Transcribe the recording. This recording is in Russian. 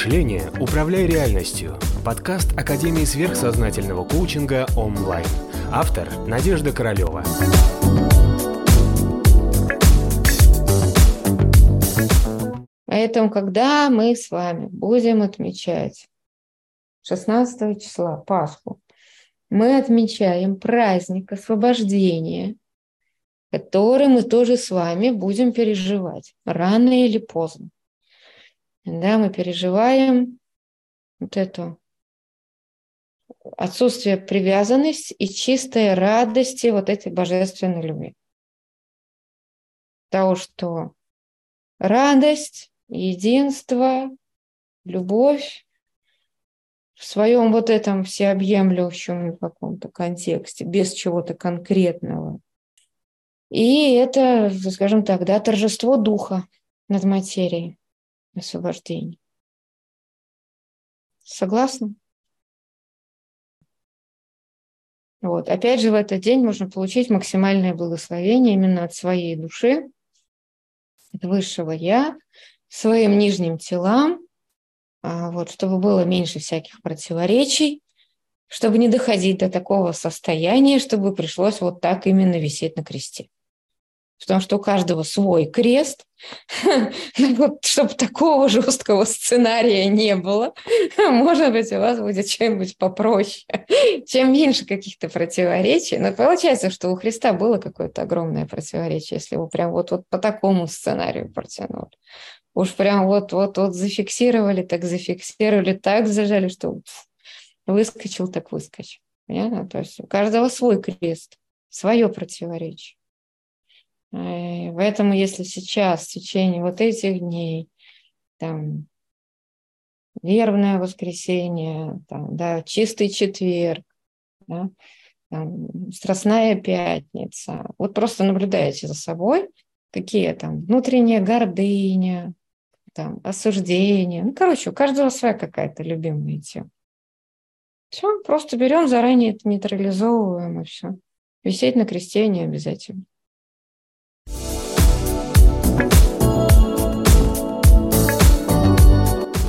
мышления «Управляй реальностью» – подкаст Академии сверхсознательного коучинга онлайн. Автор – Надежда Королева. Поэтому, когда мы с вами будем отмечать 16 числа Пасху, мы отмечаем праздник освобождения, который мы тоже с вами будем переживать рано или поздно. Да, мы переживаем вот это отсутствие привязанности и чистой радости вот этой божественной любви. Того, что радость, единство, любовь в своем вот этом всеобъемлющем каком-то контексте, без чего-то конкретного. И это, скажем так, да, торжество духа над материей освобождения. Согласны? Вот. Опять же, в этот день можно получить максимальное благословение именно от своей души, от высшего Я, своим нижним телам, а, вот, чтобы было меньше всяких противоречий, чтобы не доходить до такого состояния, чтобы пришлось вот так именно висеть на кресте. Потому что у каждого свой крест. Вот, чтобы такого жесткого сценария не было, может быть, у вас будет что-нибудь попроще. Чем меньше каких-то противоречий. Но получается, что у Христа было какое-то огромное противоречие, если его прям вот, вот по такому сценарию протянули. Уж прям вот-вот-вот зафиксировали, так зафиксировали, так зажали, что выскочил, так выскочил. Понятно? То есть у каждого свой крест, свое противоречие. Э, поэтому если сейчас, в течение вот этих дней, там, вербное воскресенье, там, да, чистый четверг, да, там, страстная пятница, вот просто наблюдаете за собой, какие там внутренняя гордыня, там, осуждение. Ну, короче, у каждого своя какая-то любимая тема. Все, просто берем, заранее это нейтрализовываем и все. Висеть на кресте не обязательно.